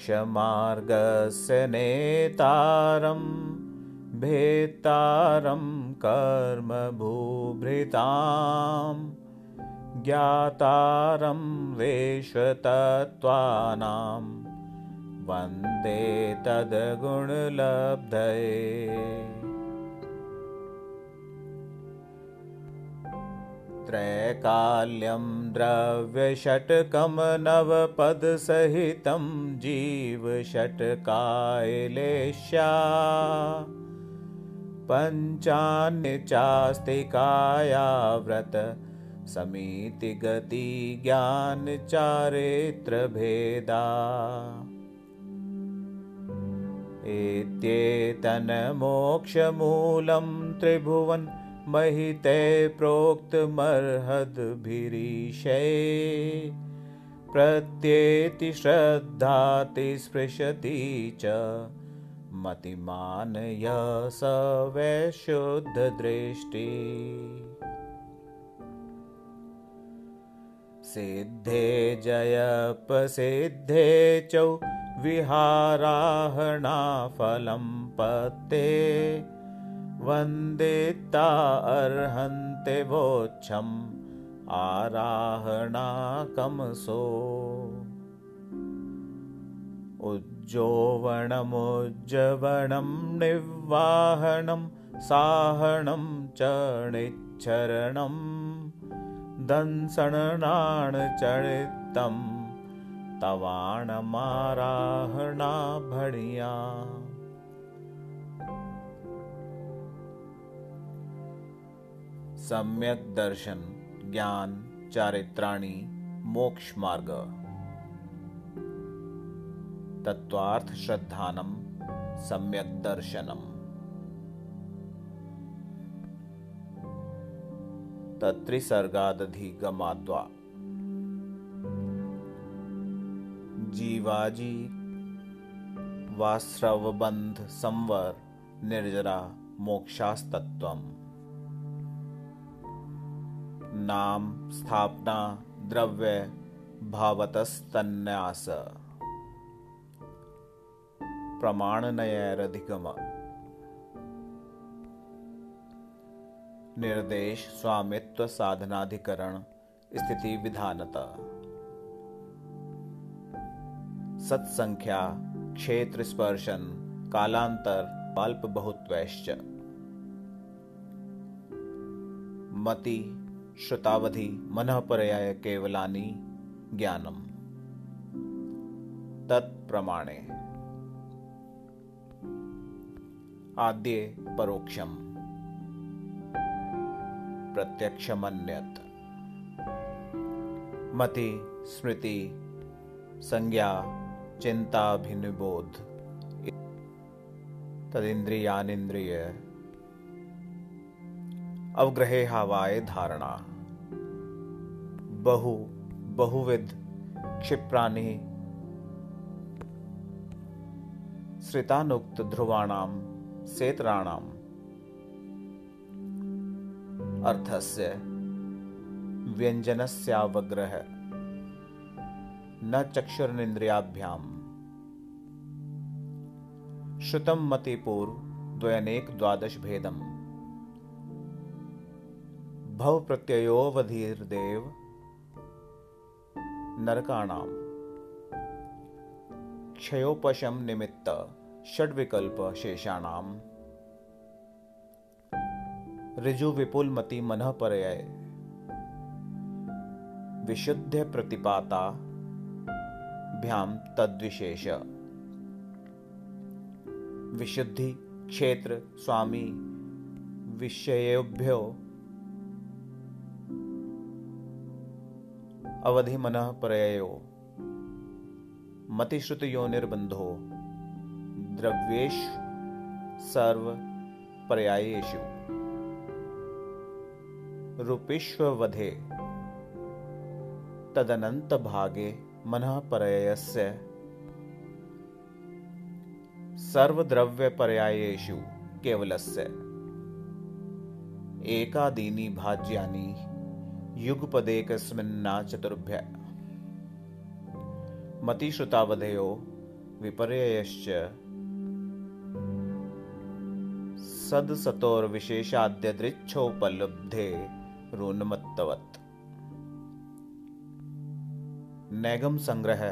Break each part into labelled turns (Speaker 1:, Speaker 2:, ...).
Speaker 1: मोक्षमार्गस्य नेतारं भेत्तारं कर्मभूभृताम् ज्ञातारं विश्वतत्त्वानां वन्दे तद्गुणलब्धये त्रैकाल्यं द्रव्यषट्कं नवपदसहितं जीवषट्कायलेश्या पञ्चान्यचास्तिकायाव्रत समितिगतिज्ञानचारित्रभेदा एत्येतन्मोक्षमूलं त्रिभुवन् महिते प्रोक्तमर्हद्भिरीशे प्रत्येति श्रद्धाति स्पृशति च। मतिमानय स वैशुद्धदृष्टि सिद्धे जयपसिद्धे चौ विहाराहणाफलं पत्ते वन्दिता अर्हन्ते वोच्छम् आराहणाकमसो उज्जोवणमुज्जवणं निवाहनं साहणं च निच्छरणं दंसणाणचरितं तवाणमाराहणाभणिया सम्यक् दर्शन ज्ञान चारित्राणि मोक्षमार्ग। तत्त्वार्थश्रद्धानं सम्यक् दर्शनम्। तत्रिसर्गादधिगमाद्वा जीवाजी वास्रवबन्ध संवर निर्जरा मोक्षास्तत्त्वम् नाम स्थापना द्रव्य भावतस्तन्यास। प्रमाणनयैरधिगम। निर्देश स्वामित्व साधनाधिकरण स्थिति विधानता। सत्संख्या, क्षेत्र स्पर्शन, कालांतर अल्प बहुत्वैश्च मति श्रुतावधि मनःपर्याय केवलानि ज्ञानम्। तत्प्रमाणे। आद्ये परोक्षम्। प्रत्यक्षमन्यत्। मति, स्मृति, संज्ञा, चिन्ताभिनिबोध। तदिन्द्रियानिन्द्रिय। अवग्रहे हवाए धारणा। बहु बहुविध क्षिप्राणि श्रितानुक्त ध्रुवाणां सेतराणाम् अर्थस्य व्यञ्जनस्यावग्रह न चक्षुरिन्द्रियाभ्याम् श्रुतं मतिपूर्वद्वयनेकद्वादशभेदम् भवप्रत्ययोऽवधिर्देव नरकाणां क्षयोपशम निमित्त षड्विकल्प शेषाणां ऋजु विपुलमति मनः पर्याय विशुद्ध प्रतिपाता भ्याम तद्विशेष। विशुद्धि क्षेत्र स्वामी। विषयेभ्यो अवधि मन प्रयो मतिश्रुत यो निर्बंधो द्रव्येश सर्व पर्यायेशु रूपिष्वधे तदनंत भागे मन पर्ययस्य। सर्वद्रव्य पर्यायेशु केवलस्य। एकादीनी भाज्यानी युगपदेकस्मिन्ना चतुर्भ्य मतिश्रुतावधयो विपर्ययश्च। सदसतोर्विशेषाद्यदृच्छोपलब्धे ऋन्मत्तवत् नैगम संग्रह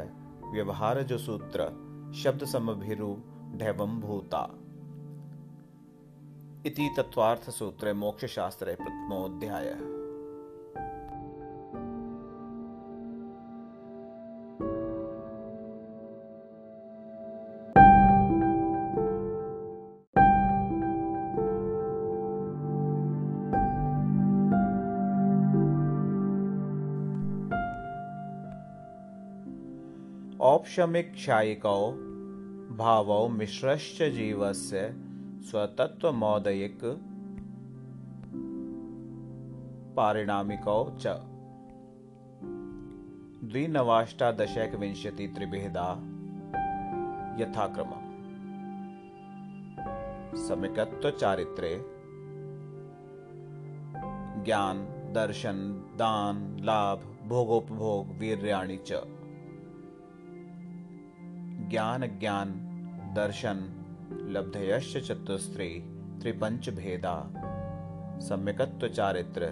Speaker 1: व्यवहार जो सूत्र शब्द समभिरु ढैवम भूता इति तत्वार्थ सूत्रे मोक्षशास्त्रे प्रथमोऽध्यायः। औपशमिकक्षायिकौ भावौ मिश्रश्च जीवस्य स्वतत्त्वमौदयिक पारिणामिकौ च। द्विनवाष्टादशैकविंशतित्रिभेदा यथाक्रमम्। समिकत्वचारित्रे ज्ञान, दर्शन, दान, लाभ, भोगोपभोग, वीर्याणि च। ज्ञान ज्ञान दर्शन, लब्धयश्च चतुस्त्री त्रिपंच भेदा सम्यकत्व चारित्र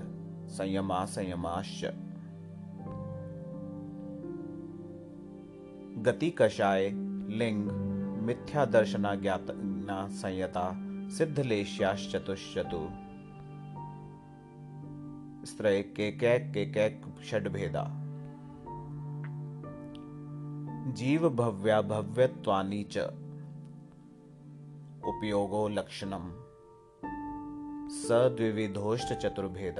Speaker 1: संयमा संयमाश्च गति कषाय लिंग मिथ्या दर्शना ज्ञातना संयता सिद्धलेश्याश्चतुश्चतु। स्त्रय के कैक के कैक षड भेदा जीव भव्या भव्यत्वानि च। उपयोगो लक्षणम् सद्विविधोश्च चतुर्भेद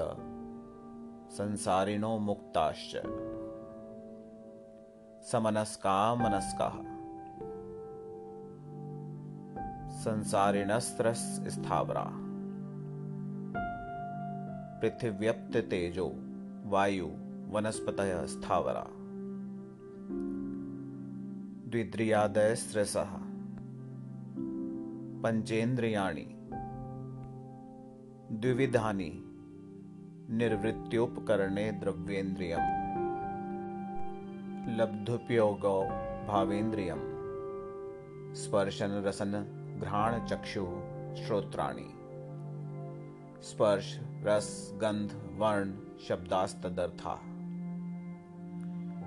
Speaker 1: संसारिणो मुक्ताश्च। समनस्का मनस्काः संसारिणस्त्रस्थावरा पृथिव्यप्त तेजो वायु, वनस्पतयः स्थावरा। द्विद्रियादयस्त्रसः पञ्चेन्द्रियाणि द्विविधानि। निर्वृत्योपकरणे द्रव्येन्द्रियम्। लब्धुपयोगो भावेन्द्रियम्। स्पर्शन रसन घ्राण चक्षु श्रोत्राणि। स्पर्श, रस, गंध, वर्ण, शब्दास्तदर्था।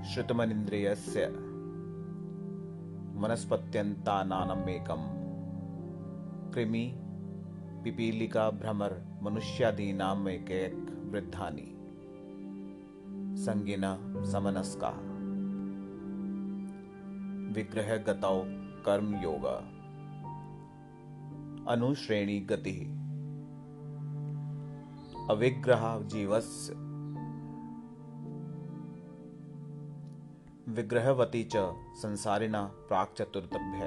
Speaker 1: श्रुतमनिन्द्रियस्य वनस्पत्यन्तानामेकम् कृमि, पिपीलिका, भ्रमर, मनुष्यादीनामेकैक वृद्धानि। संगिन समनस्का। विग्रह गतौ कर्म योग अनुश्रेणी गति अविग्रह जीवस्य विग्रहवती च संसारिणा प्राक चतुर्थभ्य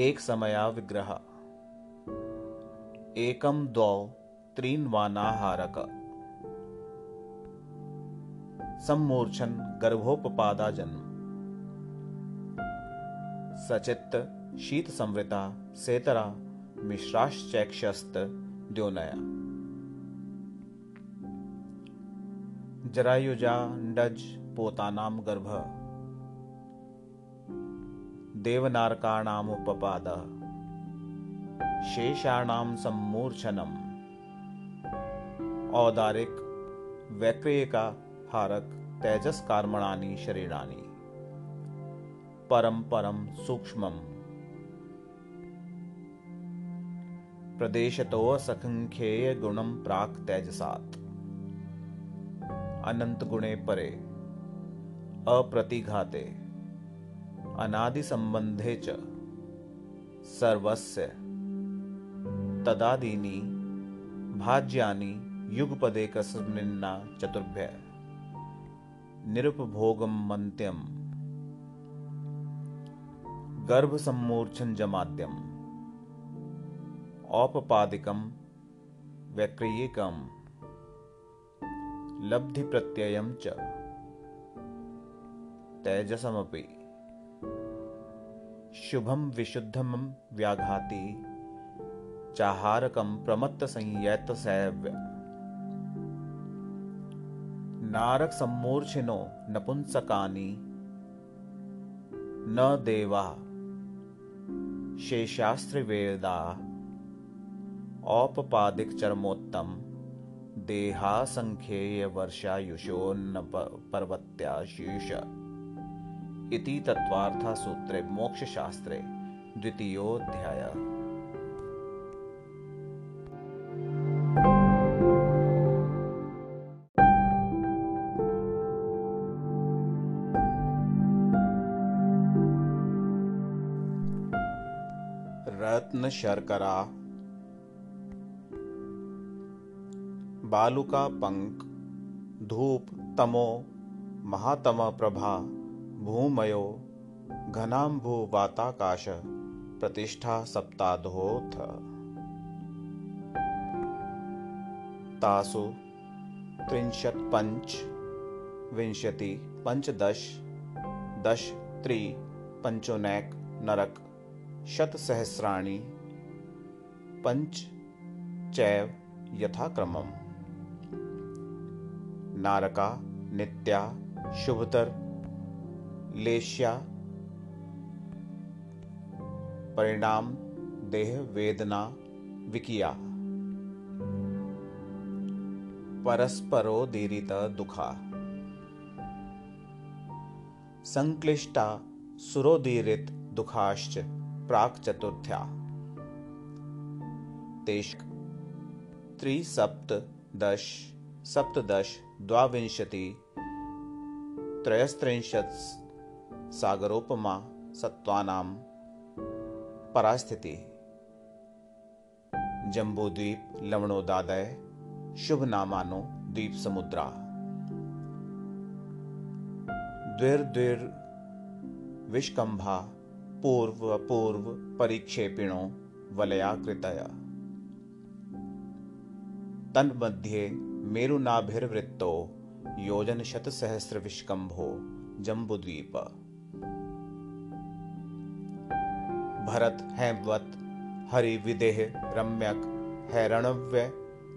Speaker 1: एक समया विग्रह। एकम द्वौ त्रीन वानाहारक सम्मूर्छन गर्भोपपादा जन्म। सचित्त शीत संवृता सेतरा मिश्राश्चैक्षस्त द्योनया। जरायुजाण्डज पोतानां गर्भ। देवनारकाणामुपपादः शेषाणां सम्मूर्छनम्। औदारिक, वैक्रियका, हारक, तेजस कर्मणानि, शरीराणि। परम परम सूक्ष्मम्। प्रदेशतो सखंख्येय गुणम प्राक तेजसात्। अनंत गुणे परे, अप्रतिघाते, अनादि संबंधे च, सर्वस्य, तदादीनि, भाज्यानि, युगपदे कस्मिन्ना चतुर्भ्य। निरुपभोगम मन्त्यम गर्भ सम्मूर्छन जमाद्यम औपपादिकम वैक्रियकम लब्धि प्रत्ययम च। तेजसमपि। शुभम विशुद्धम व्याघाति। चाहारकम प्रमत्त संयत सैव्य नारक सम्मूर्छिनो नपुंसकानि। न देवा। शेषास्त्रिवेदा। औपपादिकचरमोत्तम देहासङ्ख्येयवर्षायुषोन्न पर्वत्याशीष। इति तत्त्वार्थसूत्रे मोक्षशास्त्रे द्वितीयोऽध्यायः। रत्न शर्करा बालुका पंक धूप, तमो, महातम प्रभा, भूमयो, घनाम्भु वाताकाश, प्रतिष्ठा सप्ताधोऽथ तासु त्रिंशत् पञ्च विंशति पंचदश दश, त्रि पञ्चोनैक नरक, शतसहस्राणि, पञ्च, चैव यथाक्रमम्। नारका, नित्या, शुभतर, लेश्या, परिणाम, देह, वेदना, विकिया। परस्परोदीरित दुखा। संक्लिष्टा सुरोदीरित दुखाश्च प्राक चतुर्थ्या तेष्क त्रिसप्तदश सप्तदश द्वाविंशति त्रयस्त्रिंशत् सागरोपमा सत्वानां परास्थिति। जम्बूद्वीप लवणोदादय शुभ नामानो द्वीप समुद्रा द्विर द्विर विष्कंभा पूर्व पूर्व परिक्षेपिणो वलया कृतया तन्मध्ये मेरुनाभिर्वृत्तो योजनशतसहस्रविष्कम्भो जम्बुद्वीप। भरत हैवत हरिविदेह रम्यक, हैरणव्य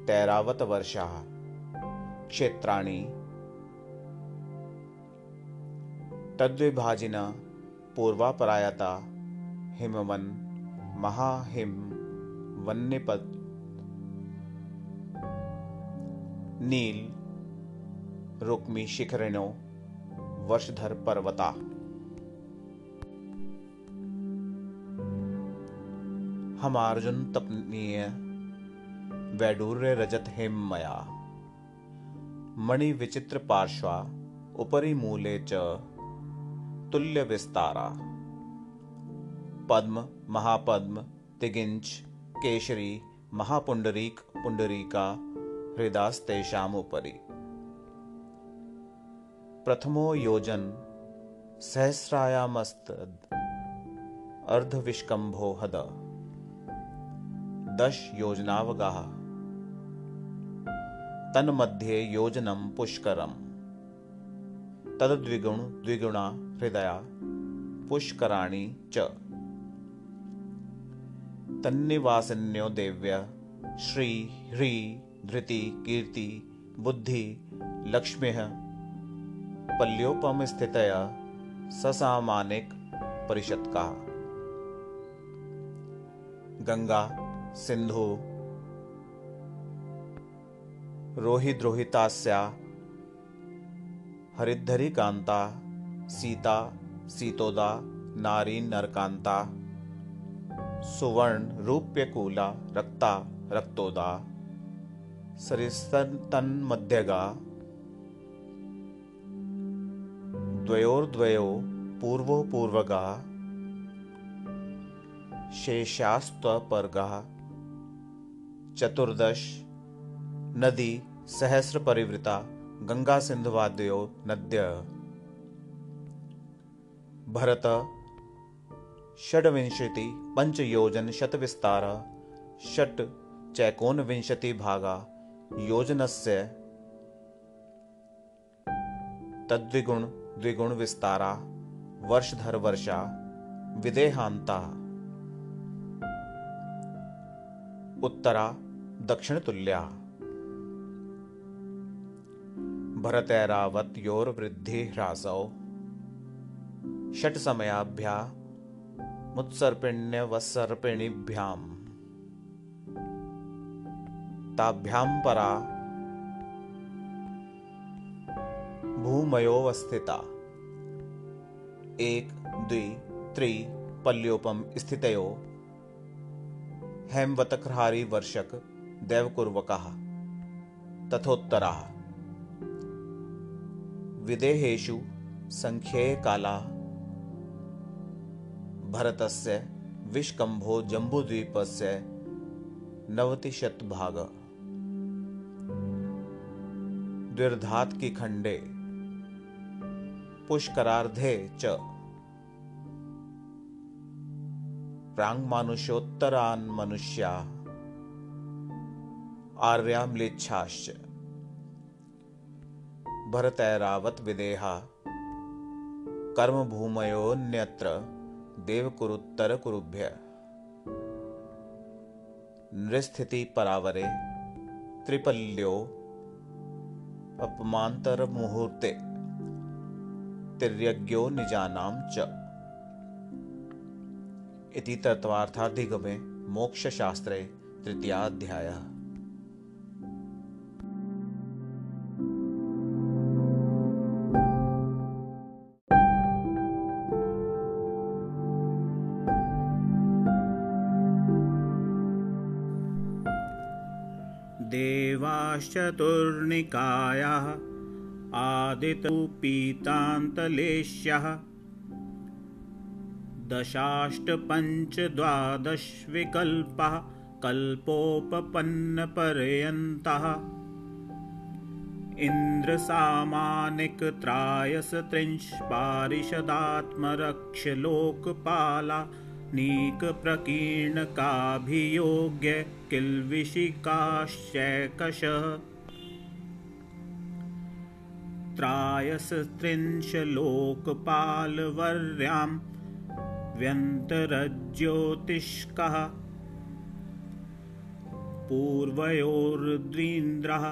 Speaker 1: तैरावत वर्षा क्षेत्राणि। तद्विभाजिन पूर्वापरायता, हिमवन, महाहिम वन्यपद नील, रुक्मी शिखरिणो, वर्षधर पर्वता। हमार्जुन तपनीय, वैडूर्य रजत हेममया मणि विचित्र पार्श्वा, उपरि मूले च तुल्य विस्तारा। पद्म, महापद्म, तिगिंच, केशरी, महापुंडरीक, पुंडरीका हृदास्तेषामुपरि प्रथमो योजन, सहस्रायामस्त अर्धविष्कम्भो हद। दश योजनावगाः तन्मध्ये योजनं पुष्करम्। तद्विगुण, द्विगुणा हृदया, पुष्कराणि च। तन्निवासिन्यो देव्य, श्री ह्री धृति, कीर्ति, बुद्धि लक्ष्मी पल्योपम स्थितया ससामानिक परिषद का गंगा, सिंधु, रोहिद्रोहितास्या हरिद्धरी कांता सीता, सीतोदा, नारी नरकांता सुवर्ण रूप्यकूला रक्ता, रक्तोदा। सरिस्तन्मध्यगा द्वयोर्द्वयो पूर्वो पूर्वगा शेषास्त्वपर्गः चतुर्दश नदी सहस्र परिवृता गंगा सिंधुवाद्यो नद्य भरत षड्विंशति पंचयोजन शत विस्तार षट चैकोन विंशति भागा योजनस्य तद्विगुण द्विगुण विस्तारा वर्षधर वर्षा, विदेहांता। उत्तरा, दक्षिण तुल्या। भरतैरावत योर वृद्धि ह्रासौ। षट्समयाभ्यामुत्सर्पिण्यवसर्पिणीभ्याम् ताभ्यां परा। भूमयोऽवस्थिता एक, द्वि, त्रि, पल्योपम स्थितयो। वर्षक, दैवकुर्वकाः। तथोत्तराः। विदेहेषु सङ्ख्ये भरतस्य विष्कम्भो जम्बूद्वीपस्य नवतिशतभाग। खण्डे पुष्करार्धे च। प्राङ्मानुषोत्तरान् मनुष्या आर्याम्लेच्छाश्च। भरतैरावत् विदेहा कर्मभूमयोऽन्यत्र देवकुरुत्तरकुरुभ्य नृस्थितिपरावरे त्रिपल्यो अपमान्तरमुहूर्ते तिर्यज्ञो निजानां च। इति तत्त्वार्थाधिगमे मोक्षशास्त्रे तृतीयाध्यायः।
Speaker 2: देवाश्चतुर्निकायाः आदितुपीतान्तलेश्यः दशाष्टपञ्चद्वादशविकल्पः कल्पोपपन्नपर्यन्तः। इन्द्रसामानिकत्रायसत्रिंशपारिषदात्मरक्षलोकपाला नीकप्रकीर्णकाभियोग्य किल्विषिकाश्चैकशः त्रायस्त्रिंशलोकपालवर्यां व्यन्तरज्योतिष्कः। पूर्वयोर्द्वीन्द्रः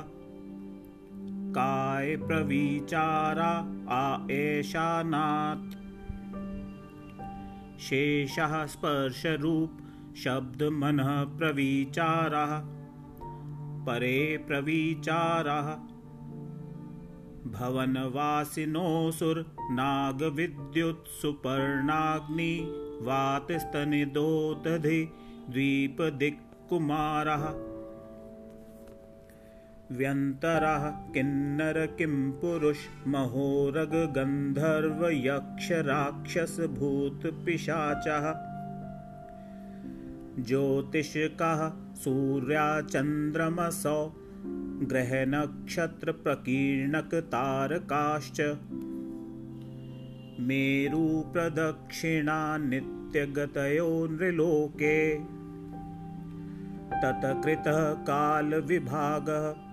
Speaker 2: कायप्रविचारा आ एषानात् शेषः स्पर्शरूप शब्दमनः प्रविचारः। परे प्रविचारः। भवनवासिनोऽसुर्नागविद्युत्सुपर्णाग्नि वातस्तनिदोदधि द्वीपदिक्कुमारः व्यन्तरः किन्नर किं पुरुष महोरगगन्धर्वयक्षराक्षसभूतपिशाचः। ज्योतिषकः सूर्याचन्द्रमसौ ग्रहनक्षत्रप्रकीर्णकतारकाश्च। मेरुप्रदक्षिणा नित्यगतयो नृलोके। तत्कृतः कालविभागः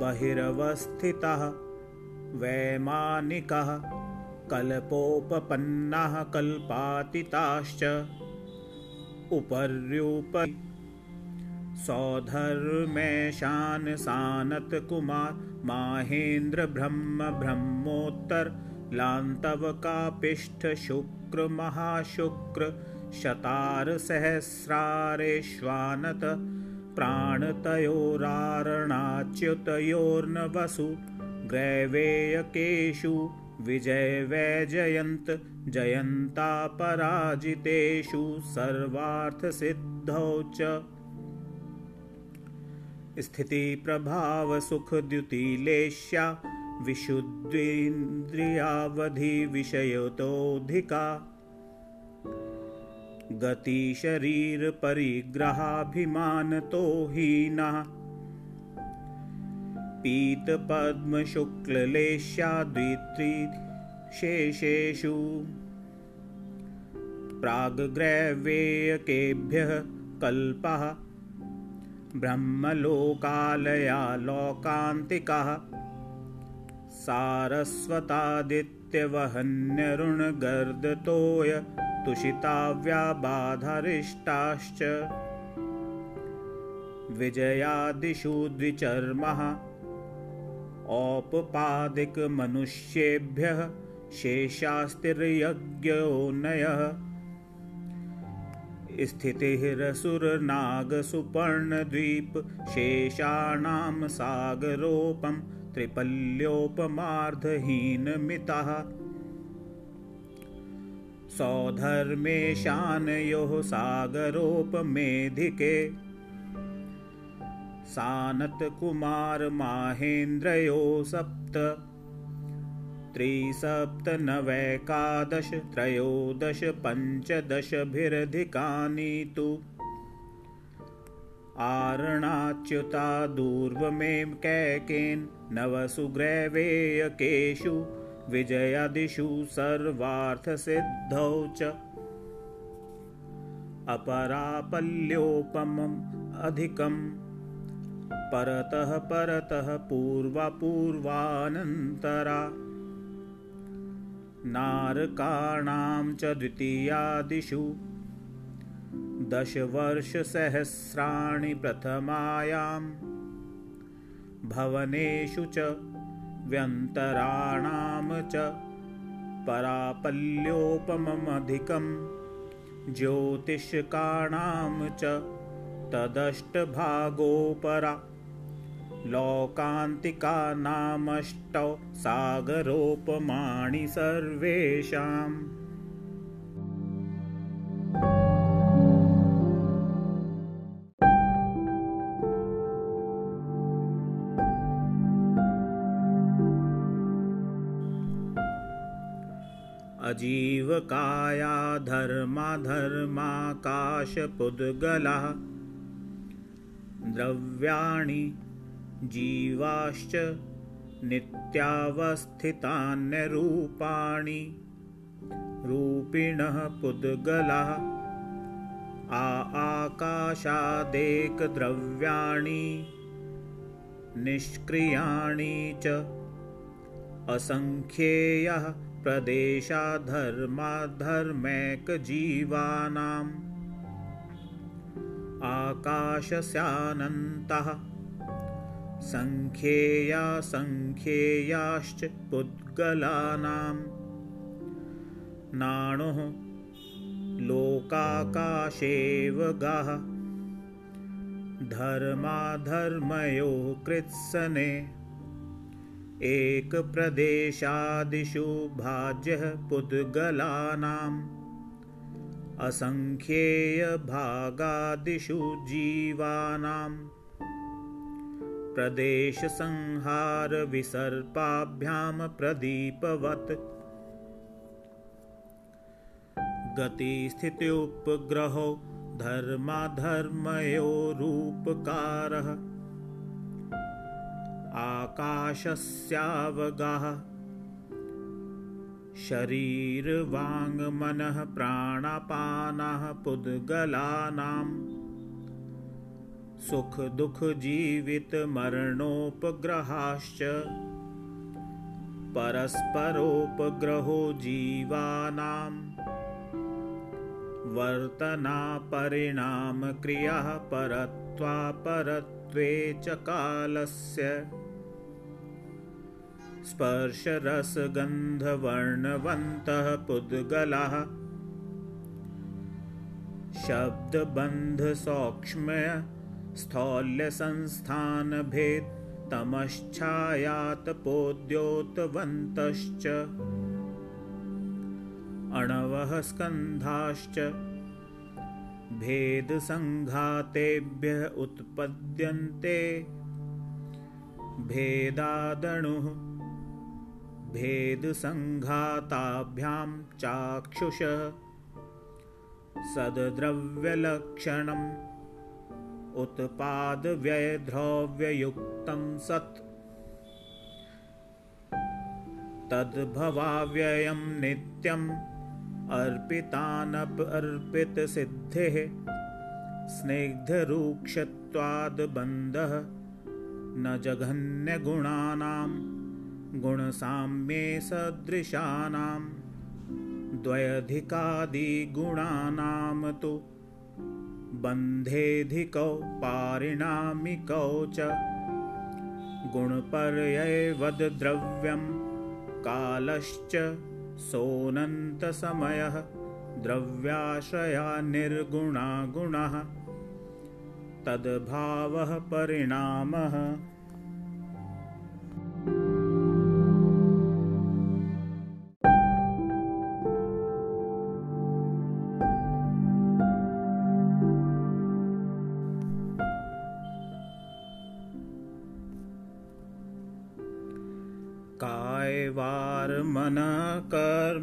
Speaker 2: बहिरवस्थितः। वैमानिकः। कल्पोपपन्नाः कल्पातिताश्च। उपर्युप सौधर्मेशान सानतकुमार। ब्रह्मोत्तर। लान्तवकापिष्ठ शुक्र महाशुक्र। शतारसहस्रारेष्वानत प्राणतयोरारणाच्युतयोर्नवसु। ग्रैवेयकेषु विजयवैजयन्त जयन्तापराजितेषु सर्वार्थसिद्धौ च। स्थितिप्रभावसुखद्युतिलेश्या विशुद्धीन्द्रियावधिविषयतोऽधिका गतिशरीरपरिग्रहाभिमानतो हीनः पीतपद्मशुक्ललेश्याद्वित्रिशेषेषु प्राग्ग्रैवेयकेभ्यः कल्पः ब्रह्मलोकालया लोकान्तिकः सारस्वतादित्यवहन्यरुणगर्दतोय तुषिताव्याबाधरिष्टाश्च विजयादिषु द्विचर्मः। औपपादिकमनुष्येभ्यः शेषास्तिर्यज्ञोन्नयः। स्थितिरसुरनागसुपर्णद्वीप शेषाणां सागरोपं त्रिपल्योपमार्धहीनमितः सौधर्मेशानयोः सागरोपमेधिके। सानत्कुमारमाहेन्द्रयो सप्त त्रिसप्तनवैकादश त्रयोदश पञ्चदशभिरधिकानि तु आरणाच्युता दूर्वमेव कैकेन नवसुग्रैवेयकेषु विजयादिषु सर्वार्थसिद्धौ च अपरापल्योपमम् अधिकम् परतः परतः पूर्वापूर्वानन्तरा नारकाणां च द्वितीयादिषु दशवर्षसहस्राणि प्रथमायां भवनेषु च व्यन्तराणां च परापल्योपममधिकं ज्योतिषकाणां च तदष्टभागोपरा लौकान्तिकानामष्टौ सागरोपमाणि सर्वेषाम् अजीवकाया धर्माधर्माकाशपुद्गलः। द्रव्याणि जीवाश्च नित्यावस्थितान्यरूपाणि रूपिणः पुद्गलः। आ आकाशादेकद्रव्याणि निष्क्रियाणि च असङ्ख्येयः प्रदेशाधर्माधर्मैकजीवानाम्। आकाशस्यानन्तः सङ्ख्येयासङ्ख्येयाश्च पुद्गलानां नाणुः लोकाकाशेव गाः। धर्माधर्मयोः कृत्सने एकप्रदेशादिषु भाज्यः पुद्गलानाम् असङ्ख्येयभागादिषु जीवानाम् प्रदेशसंहारविसर्पाभ्यां प्रदीपवत्। गतिस्थित्युपग्रहो धर्माधर्मयोरूपकारः आकाशस्यावगाः। शरीरवाङ्मनः प्राणापानाः पुद्गलानाम्। सुखदुःखजीवितमरणोपग्रहाश्च। परस्परोपग्रहो जीवानाम्। वर्तनापरिणामक्रियाः परत्वापरत्वे च कालस्य स्पर्शरसगन्धवर्णवन्तः पुद्गलाः। शब्दबन्धसौक्ष्म्य स्थौल्यसंस्थानभेद तमश्छायातपोद्योतवन्तश्च अणवः स्कन्धाश्च भेदसङ्घातेभ्यः उत्पद्यन्ते। भेदादणुः भेदसङ्घाताभ्यां चाक्षुषः सद्द्रव्यलक्षणम् उत्पादव्ययद्रव्ययुक्तं सत्। तद्भवाव्ययं नित्यम् अर्पितानप अर्पितसिद्धेः स्निग्धरूक्षत्वाद्बन्धः न जघन्यगुणानां गुणसाम्ये सदृशानां द्वयधिकादिगुणानां तु बन्धेऽधिकौ पारिणामिकौ च। गुणपर्ययवद्द्रव्यं कालश्च सोऽनन्तसमयः द्रव्याश्रया निर्गुणा गुणः तद्भावः परिणामः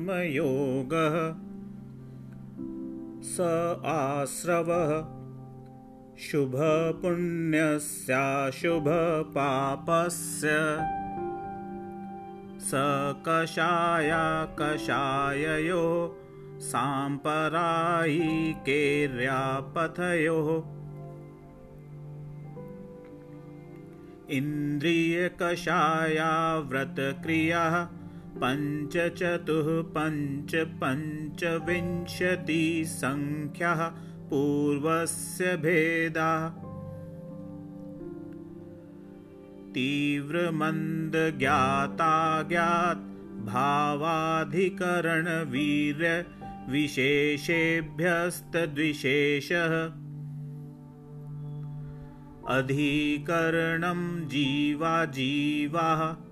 Speaker 2: कर्मयोगः। स आश्रवः। शुभपुण्यस्याशुभपापस्य स कषाया कषाययो साम्परायिकेर्यापथयोः। इन्द्रियकषायाव्रतक्रियाः पञ्चचतुः पञ्च पञ्चविंशतिसङ्ख्यः पूर्वस्य भेदाः। तीव्रमन्दज्ञाताज्ञात् भावाधिकरणवीर्यविशेषेभ्यस्तद्विशेषः। अधिकरणं जीवा जीवाः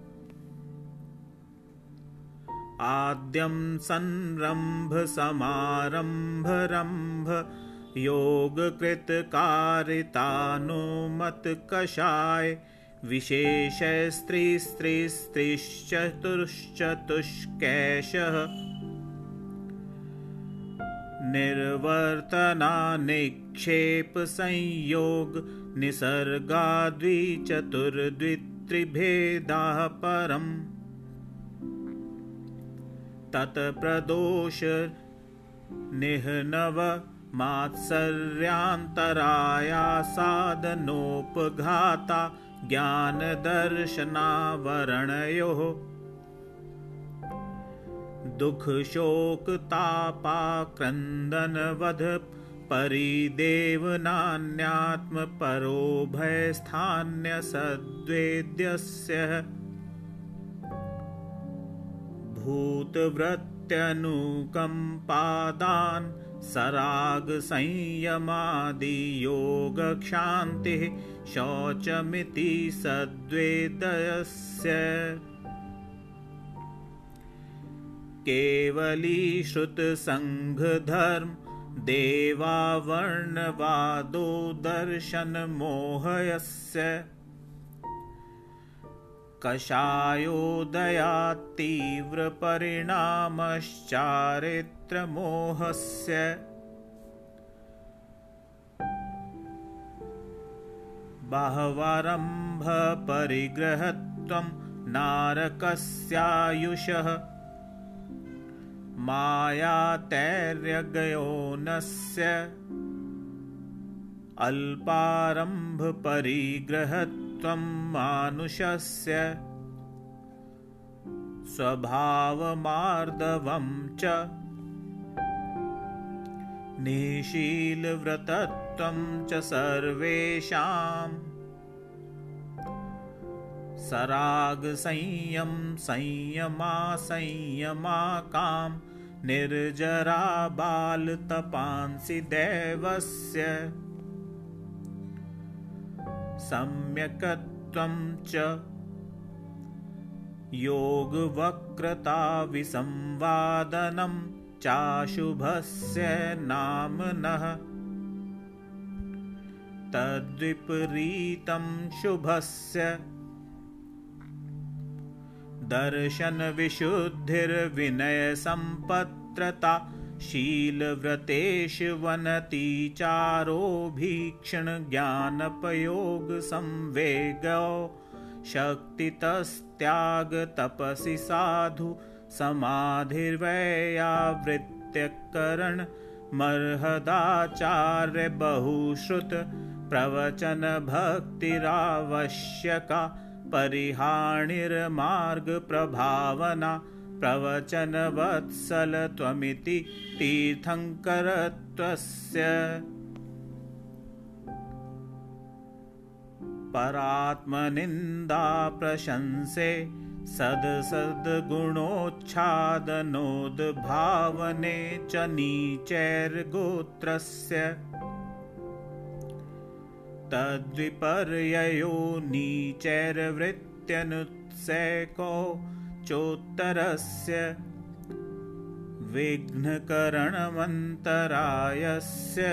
Speaker 2: आद्यं संरम्भसमारम्भरम्भ योगकृतकारितानुमत्कषाय विशेषस्त्रीस्त्रीस्त्रीश्चतुश्चतुष्कैशः निर्वर्तनानिक्षेपसंयोग निसर्गाद्विचतुर्द्वित्रिभेदाः परम् तत्प्रदोष निह्नव मात्सर्यान्तरायासादनोपघाता ज्ञानदर्शनावरणयोः। दुःखशोकतापाक्रन्दनवध परिदेवनान्यात्मपरो भयस्थान्यसद्वेद्यस्य भूतवृत्त्यनुकम्पादान् सरागसंयमादियोगक्षान्तिः शौचमिति सद्वेदस्य। केवलीश्रुतसङ्घधर्म देवावर्णवादो दर्शनमोहयस्य कषायोदयात्तीव्रपरिणामश्चारित्रमोहस्य बहवरम्भपरिग्रहत्वं नारकस्यायुषः मायातैर्यगयोनस्य अल्पारम्भपरिग्रहत्वं मानुषस्य स्वभावमार्दवं च निशीलव्रतत्वं च सर्वेषाम् सरागसंयं संयमा संयमाकाम् निर्जरा बालतपांसि देवस्य सम्यकत्वं च। योगवक्रताविसंवादनं चाशुभस्य नाम्नः तद्विपरीतं शुभस्य। दर्शनविशुद्धिर्विनयसम्पत्रता शीलव्रतेषु वनतिचारो भीक्षणज्ञानपयोगसंवेगौ शक्तितस्त्यागतपसि साधु समाधिर्वयावृत्यकरणमर्हदाचार्यबहुश्रुत प्रवचनभक्तिरावश्यका परिहाणिर्मार्गप्रभावना प्रवचनवत्सल त्वमिति तीर्थङ्करत्वस्य परात्मनिन्दा प्रशंसे सद्सद्गुणोच्छादनोद्भावने च नीचैर्गोत्रस्य तद्विपर्ययो नीचैर्वृत्त्यनुत्सैको चोत्तरस्य विघ्नकरणमन्तरायस्य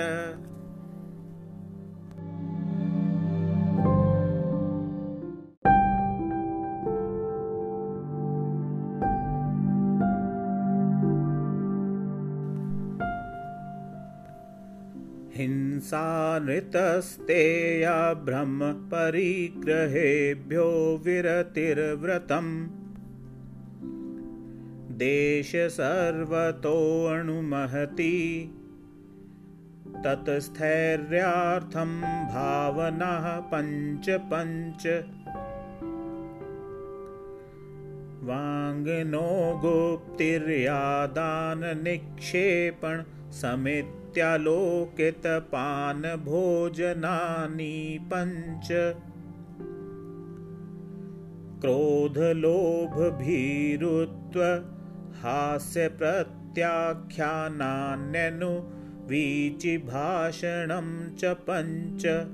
Speaker 2: हिंसानृतस्तेया ब्रह्मपरिग्रहेभ्यो विरतिर्व्रतम् देश सर्वतोऽणुमहति तत्स्थैर्यार्थं भावनः पञ्च पञ्च। वाङ्नो गुप्तिर्यादाननिक्षेपण समित्यालोकितपानभोजनानि पञ्च। क्रोधलोभभीरुत्व हास्यप्रत्याख्यानान्यनु वीचिभाषणं च पञ्च।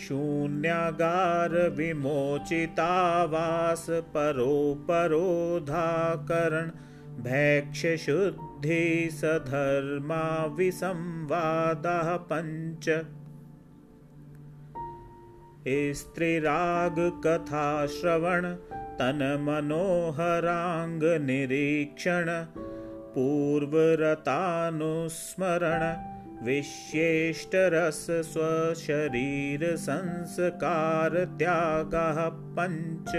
Speaker 2: शून्यागारविमोचितावासपरोपरोधाकरण भैक्षशुद्धिसधर्मा विसंवादः पञ्च स्त्रीरागकथाश्रवण तन्मनोहराङ्गनिरीक्षण पूर्वरतानुस्मरण विश्येष्टरसस्वशरीरसंस्कारत्यागः पञ्च।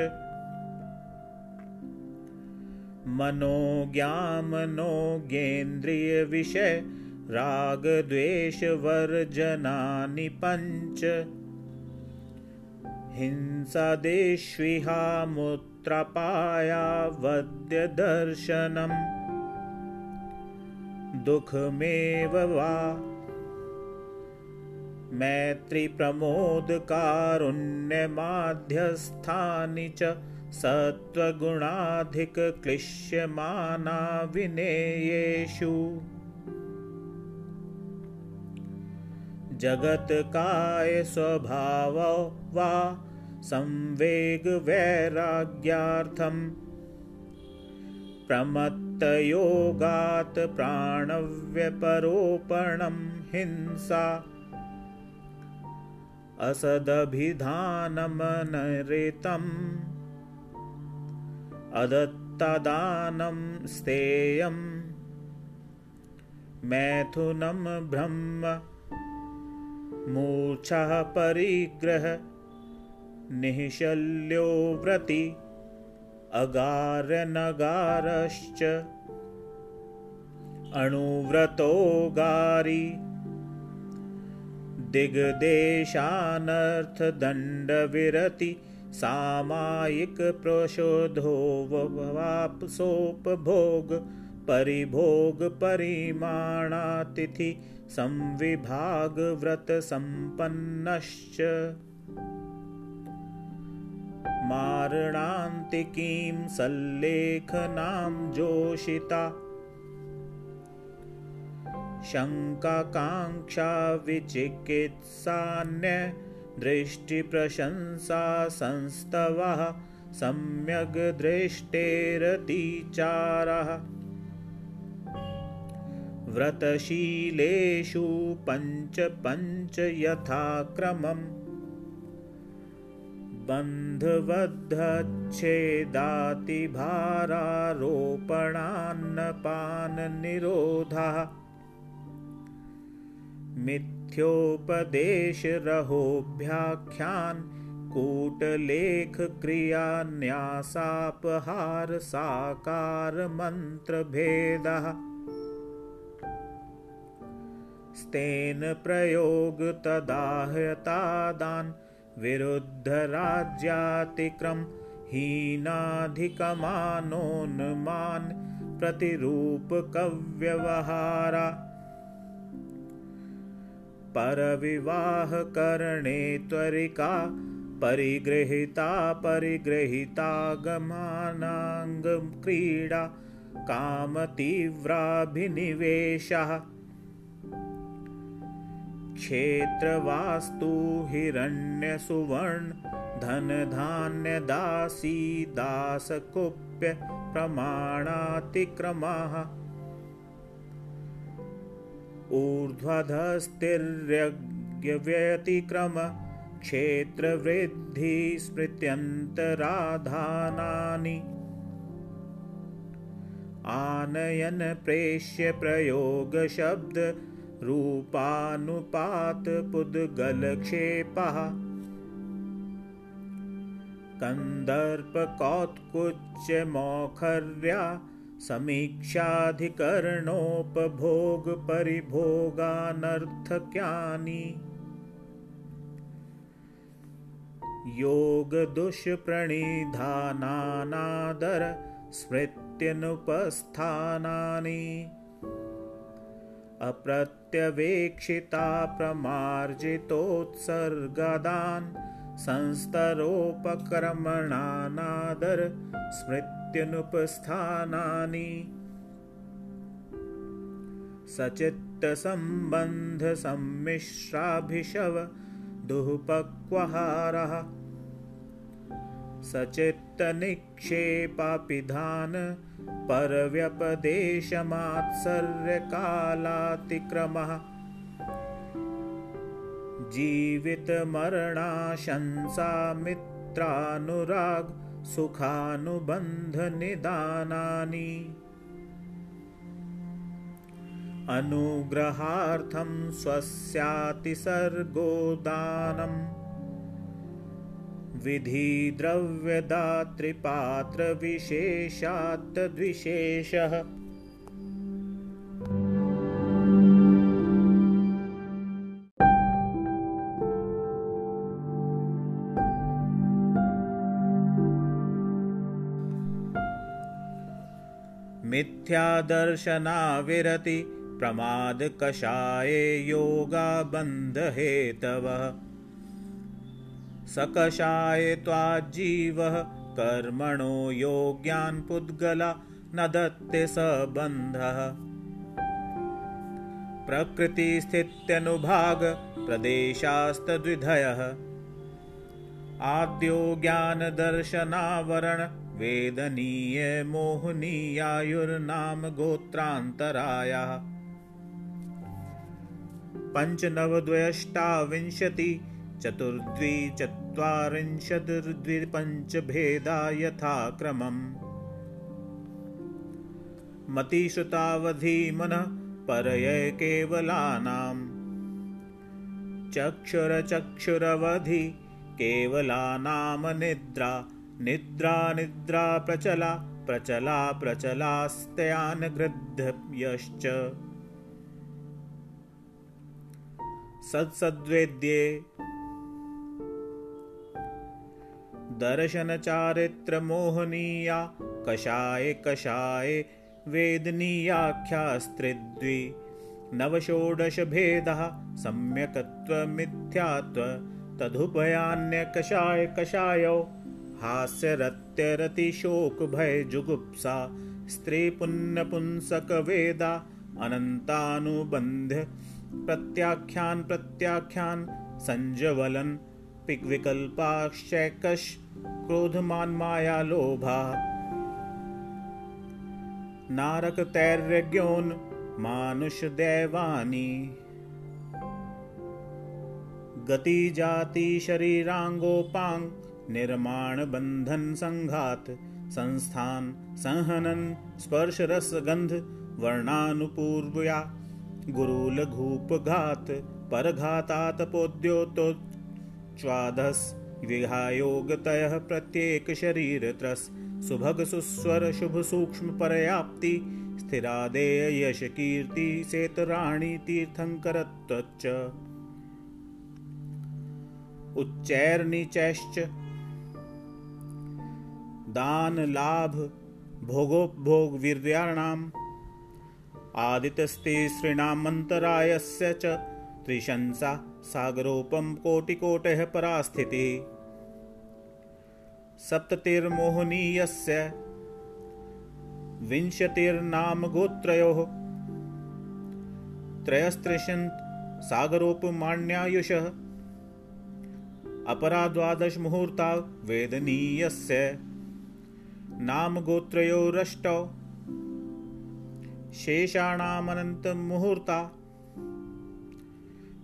Speaker 2: मनोज्ञामनोज्ञेन्द्रियविषय रागद्वेषवर्जनानि पञ्च हिंसादेष्विहामुत्रपायावद्यदर्शनम् दुःखमेव वा? मैत्रिप्रमोदकारुण्यमाध्यस्थानि च सत्त्वगुणाधिकक्लिश्यमाना विनेयेषु जगत्कायस्वभावो वा संवेगवैराग्यार्थं प्रमत्तयोगात् प्राणव्यपरोपणं हिंसा असदभिधानमनरितम् अदत्तदानं स्तेयम् मैथुनं ब्रह्म मूर्छः परिग्रह निःशल्यो व्रति अगारनगारश्च। अणुव्रतो गारी दिग्देशानर्थदण्डविरति सामायिकप्रशोधो वाप्सोपभोग परिभोगपरिमाणातिथि संविभागव्रतसम्पन्नश्च। मारणान्तिकीं सल्लेखनां जोषिता। दृष्टिप्रशंसा संस्तवः। सम्यग्दृष्टेरतिचारः व्रतशीलेषु पञ्च पञ्च यथाक्रमम्। बन्धवद्धच्छेदातिभारारोपणान्नपाननिरोधः। मिथ्योपदेशरहोभ्याख्यान् कूटलेखक्रियान्यासापहारसाकारमन्त्रभेदः स्तेन प्रयोगतदाह्यतादान् विरुद्धराज्यातिक्रम हीनाधिकमानोन्मान् प्रतिरूपकव्यवहारा। परविवाहकरणे त्वरिका परिगृहीता परिगृहीतागमानाङ्गक्रीडा कामतीव्राभिनिवेशः क्षेत्रवास्तु हिरण्यसुवर्ण धनधान्यदासी दासकुप्य प्रमाणातिक्रमः ऊर्ध्वधस्तिर्यज्ञव्यतिक्रम क्षेत्रवृद्धिस्मृत्यन्तराधानानि आनयन प्रेष्य प्रयोगशब्द रूपानुपातपुद्गलक्षेपः। कन्दर्पकौत्कुच्यमौखर्या समीक्षाधिकरणोपभोगपरिभोगानर्थक्यानि। योगदुष्प्रणिधानानादर स्मृत्यनुपस्थानानि अप्रत्यवेक्षिता प्रमार्जितोत्सर्गदान् संस्तरोपक्रमणानादर स्मृत्यनुपस्थानानि। सचित्तसम्बन्धसम्मिश्राभिषव दुःपक्वहारः। सचित्तनिक्षेपापिधान परव्यपदेशमात्सर्यकालातिक्रमः। सुखानुबन्धनिदानानि। अनुग्रहार्थं स्वस्यातिसर्गोदानम् विधिद्रव्यदातृपात्रविशेषात्तद्विशेषः। मिथ्यादर्शनाविरति प्रमादकषाये योगाबन्धहेतवः सकषाय त्वाज्जीवः कर्मणो योग्यान् पुद्गला न दत्ते स बन्धः। प्रकृतिस्थित्यनुभाग प्रदेशास्तद्विधयः। आद्यो ज्ञानदर्शनावरण वेदनीय मोहनीयायुर्नाम गोत्रान्तरायाः। पञ्चनवद्वयष्टाविंशति चतुर्द्विचत्वारिंशद्द्विपञ्चभेदा यथाक्रमम्। मतिश्रुतावधिमनः परय केवलानाम्। चक्षुरचक्षुरवधि केवलानामनिद्रा निद्रा निद्रा प्रचला प्रचला प्रचलास्त्यान् गृद्धयश्च सत्सद्वेद्ये दर्शनचारित्रमोहनीया कषाय कषाय वेदनीयाख्यास्त्रिद्वि। नवषोडशभेदः सम्यक्त्वमिथ्यात्व तदुभयान्यकषाय कषायौ हास्यरत्यरतिशोकभयजुगुप्सा स्त्रीपुण्यपुंसकवेदा अनन्तानुबन्ध प्रत्याख्यान् प्रत्याख्यान् सञ्जवलन् पिग्विकल्पाक्षैकश क्रोधमान्मायालोभा। नारकतैर्यज्ञोन् मानुषदैवानि। गतिजातिशरीराङ्गोपाङ् निर्माणबन्धनसङ्घात संस्थान संहनन स्पर्शरसगन्ध वर्णानुपूर्वया। गुरुलघूपघात परघातातपोद्योतोच्वादस् विहायोगतयः प्रत्येकशरीरत्रस्। सुभगसुस्वर शुभसूक्ष्मपर्याप्ति स्थिरादेय यशकीर्ति सेतराणि तीर्थङ्करत्वच्च उच्चैर्निचैश्च। दानलाभ भोगोपभोगवीर्याणाम् आदितस्तिसृणामन्तरायस्य च त्रिशंसा सागरोपं कोटिकोटः परास्थितिः। सप्ततिर्मोहनीयस्य विंशतिर्नाम गोत्रयोः त्रयस्त्रिशन्त् सागरोपमाण्यायुषः। अपरा द्वादशमुहूर्ता वेदनीयस्य। नाम गोत्रयोरष्टौ शेषाणामनन्तमुहूर्ता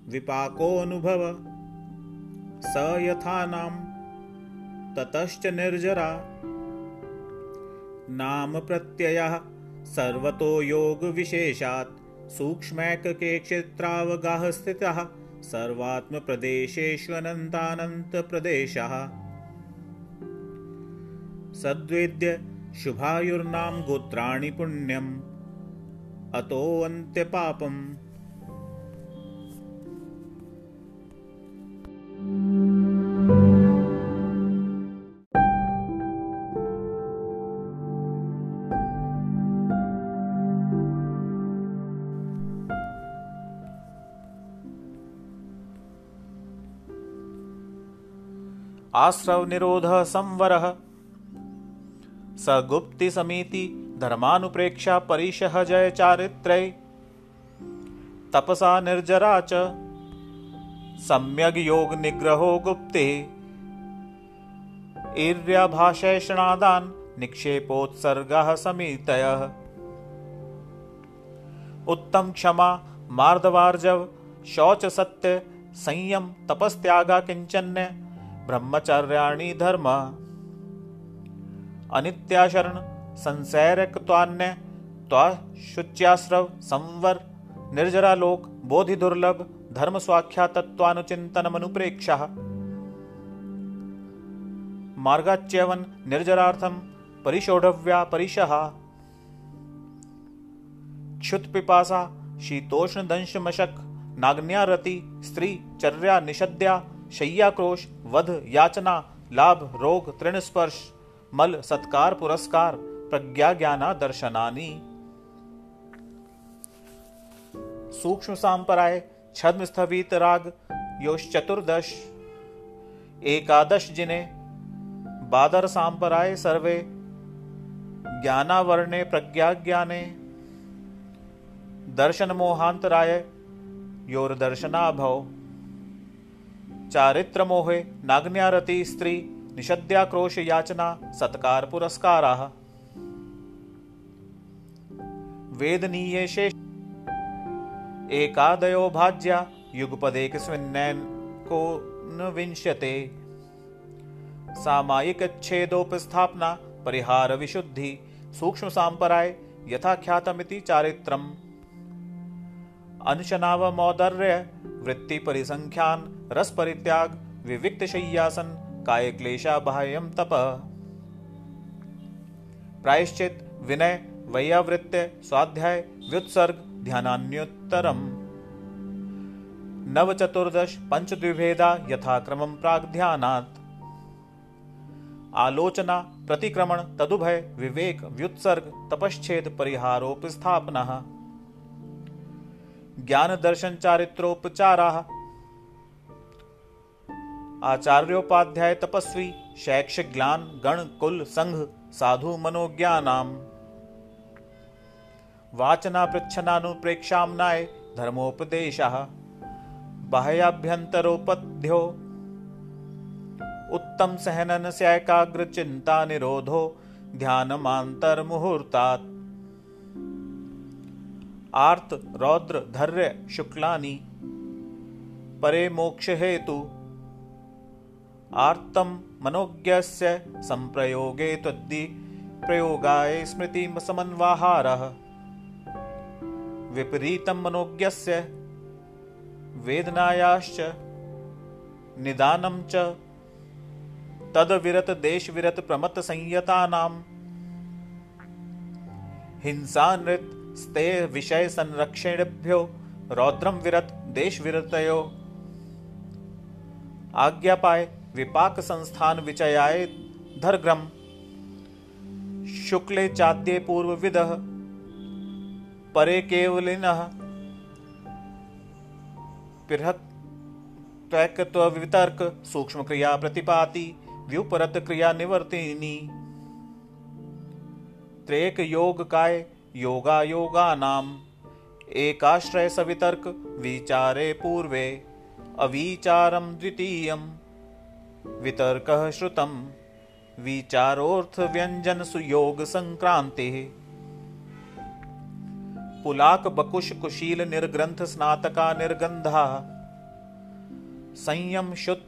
Speaker 2: विपाकोऽनुभव। स यथा नाम ततश्च निर्जरा। नाम प्रत्ययः सर्वतो योगविशेषात्। सूक्ष्मैकके क्षेत्रावगाः स्थितः सर्वात्मप्रदेशेष्वनन्तानन्तप्रदेशः। सद्वेद्य शुभायुर्नाम गोत्राणि पुण्यम् अतोऽन्त्यपापम्
Speaker 1: आश्रवनिरोधः संवरः स गुप्तिसमिति धर्मानुप्रेक्षा परिशः जय चारित्र्यै तपसा निर्जरा च। सम्यग् योगनिग्रहो गुप्ते। ईर्याभाषैषणादान् निक्षेपोत्सर्गः समितयः। उत्तम क्षमा, मार्दवार्जव शौच सत्य संयम, तपस्त्यागा किंचन्य ब्रह्मचर्याणी धर्म। अनित्याशरण संसैरकुच्याश्रव संवर निर्जरालोक बोधि दुर्लभ धर्म स्वाख्या तत्वानुचिंतन अनुप्रेक्षा मार्गाच्यवन, निर्जरार्थम परिशोधव्या परिशः। क्षुत पिपासा शीतोष्ण दंश मशक नाग्न्या रति स्त्री, चर्या, निषद्या, शय्याक्रोश वध, याचना, लाभ, रोग, तृणस्पर्श, मल, सत्कार, पुरस्कार, प्रज्ञा, ज्ञाना, दर्शनानि। सूक्ष्म सांपराय छद्म स्थवित राग, योश्चतुर्दश, एकादश जिने, बादर सांपराय सर्वे, ज्ञानावर्णे, प्रज्ञा ज्ञाने, दर्शन मोहांतराय, योरदर्शनाभव। चारित्र मोहे नाग्न्यारति स्त्री निषद्याक्रोश याचना सत्कार पुरस्काराः वेदनीये शेष एकादयो भाज्या युगपदेकस्मिन्नैन को न विंशते सामायिकच्छेदोपस्थापना परिहार विशुद्धि सूक्ष्म सांपराय यथाख्यातमिति चारित्रम्। अंशनावमौदर्य वृत्ति परिसंख्यान, रस परित्याग, विविक्त शय्यासन, काय क्लेशा बाह्यम तप। प्रायश्चित, विनय वैयावृत्य स्वाध्याय, व्युत्सर्ग, ध्यानान्योत्तरम। नव चतुर्दश पंच द्विभेदा यथाक्रमं प्राग ध्यानात् आलोचना, प्रतिक्रमण, तदुभय, विवेक, व्युत्सर्ग, तपश्चेद, परिहारोपस्थापना। ज्ञान दर्शन चारित्रोपचारा। आचार्योपाध्याय तपस्वी, शैक्षिक ज्ञान, गण, कुल, संघ, साधु मनोज्ञानाम। वाचना पृच्छनानुप्रेक्षामनाय धर्मोपदेशः। बाह्याभ्यन्तरोपध्यो। उत्तम सहनन सैकाग्र चिंता निरोधो। ध्यानमांतर्मुहूर्तात्। आर्त रौद्र धर्य शुक्लानि। परे मोक्ष हेतु। आर्तम मनोज्ञस्य संप्रयोगे त्वद्दि प्रयोगाय स्मृति समन्वाहारः। विपरीतं मनोज्ञस्य वेदनायाश्च निदानं च तद्विरत देशविरत स्ते विषय संरक्षणेभ्यो रौद्रम विरत देश विरतयो आज्ञा पाए विपाक संस्थान विचयाय धरग्रम। शुक्ले चाद्ये पूर्व विद परे केवलिन। वितर्क सूक्ष्म क्रिया प्रतिपाति योगा योगा नाम एकाश्रय सवितर्क, विचारे पूर्वे अविचारम द्वितीय वितर्क श्रुतम विचारोर्थ व्यंजन सुयोग संक्रांति पुलाक बकुश कुशील निर्ग्रंथ स्नातका निर्गंधा। संयम शुद्ध,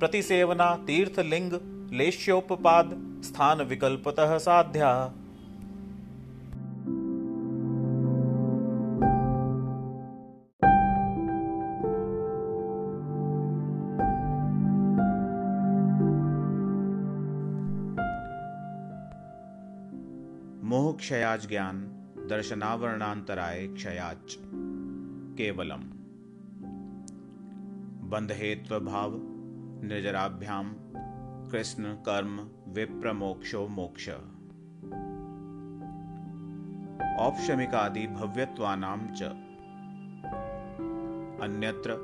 Speaker 1: प्रतिसेवना तीर्थ लिंग, लेश्योपपाद, स्थान विकल्पतः साध्या।
Speaker 2: मोहक्षयाज ज्ञान दर्शनावरणांतराय क्षयाच केवलम बंधहेत्व भाव निर्जराभ्याम कृष्ण कर्म विप्रमोक्षो मोक्ष औपशमिकादि भव्यत्वानां च अन्यत्र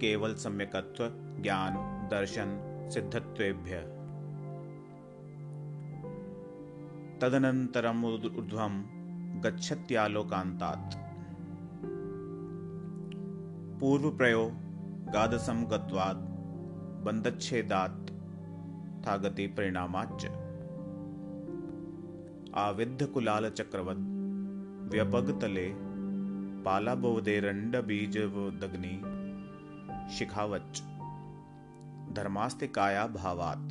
Speaker 2: केवल सम्यकत्व ज्ञान दर्शन सिद्धत्वेभ्य तदनन्तरम् ऊर्ध्वं गच्छत्यालोकान्तात्। पूर्वप्रयो गादसं गत्वात् बन्धच्छेदात् थागतिपरिणामाच्च आविद्धकुलालचक्रवद् व्यपगतले पालाबोधेरण्डबीजवदग्नि शिखावच्च। धर्मास्तिकायाभावात्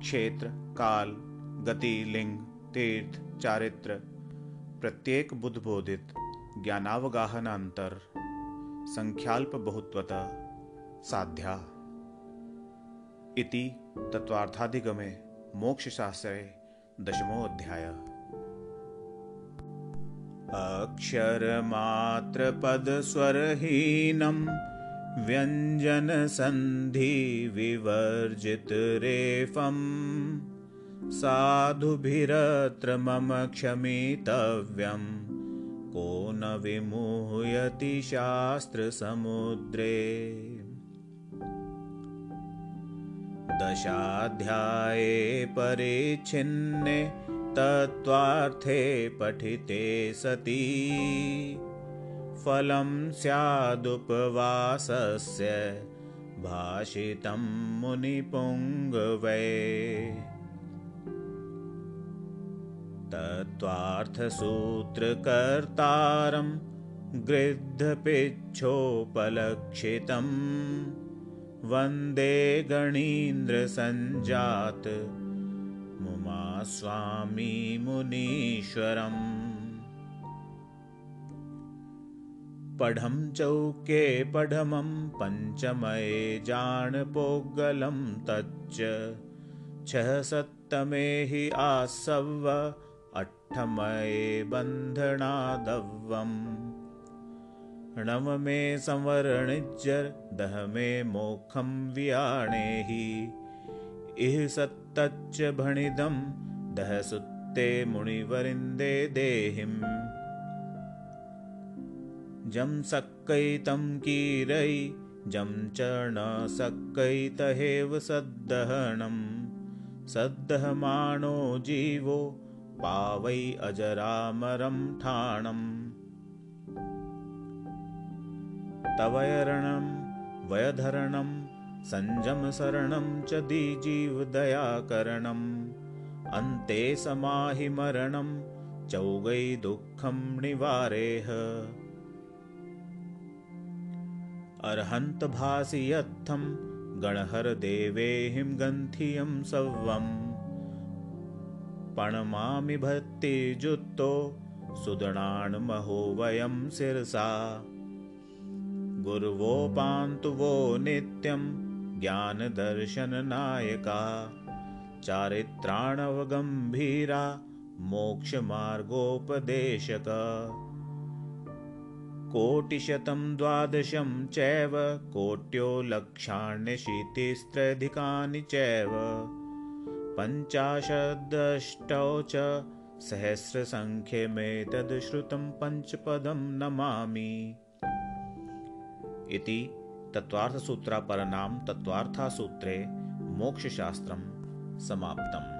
Speaker 2: क्षेत्र, काल, गति, लिंग, तीर्थ, चारित्र, प्रत्येक बुद्ध बोधित ज्ञानावगाहनांतर, संख्याल्प बहुत्वत, साध्या। इति तत्वार्थाधिगमे मोक्षशास्त्रे दशमोऽध्याय। अक्षरमात्रपदस्वरहीनम् व्यञ्जनसन्धिविवर्जितरेफम्। साधुभिरत्र मम क्षमितव्यं को न विमुह्यति शास्त्रसमुद्रे। दशाध्याये परिच्छिन्ने तत्त्वार्थे पठिते सति फलं स्यादुपवासस्य भाषितं मुनिपुङ्गवै। तत्त्वार्थसूत्रकर्तारं गृद्धपिच्छोपलक्षितं। वन्दे गणीन्द्रसञ्जात मुमा स्वामी मुनीश्वरम् पढं चौके पढमं पञ्चमये जाणपोगलं तच्च। छः सप्तमे हि आसव्व अट्ठमये बन्धनादव्वम्। नवमे संवरणिज्जर दहमे मोखं वियाणेहि इह सत्तच्च भणिदं दह सुत्ते मुनिवरिन्दे देहिम् जं सक्कैतं कीरै जं सक्कैतहेव सद्दहनं। सद्दहमाणो जीवो पावै अजरामरं ठाणम्। तवयरणं वयधरणं सञ्जमशरणं च दिजीवदयाकरणम् अन्ते समाहि मरणं चौगै दुःखं निवारेह अर्हन्तभासि यत्थं गणहरदेवेहिं गन्थियं सव्वम् पणमामि भक्तिजुत्तो सुदणान्महो वयं शिरसा गुर्वो पान्तु वो नित्यं ज्ञानदर्शननायका। चारित्राणवगम्भीरा मोक्षमार्गोपदेशका कोटिशतं द्वादशं चैव कोट्यो लक्षाण्यशीतिस्त्रधिकानि चैव। पञ्चाशदष्टौ च सहस्रसङ्ख्यमेतद् श्रुतं पञ्चपदं नमामि। इति तत्त्वार्थसूत्रापरनां तत्त्वार्थासूत्रे मोक्षशास्त्रं समाप्तम्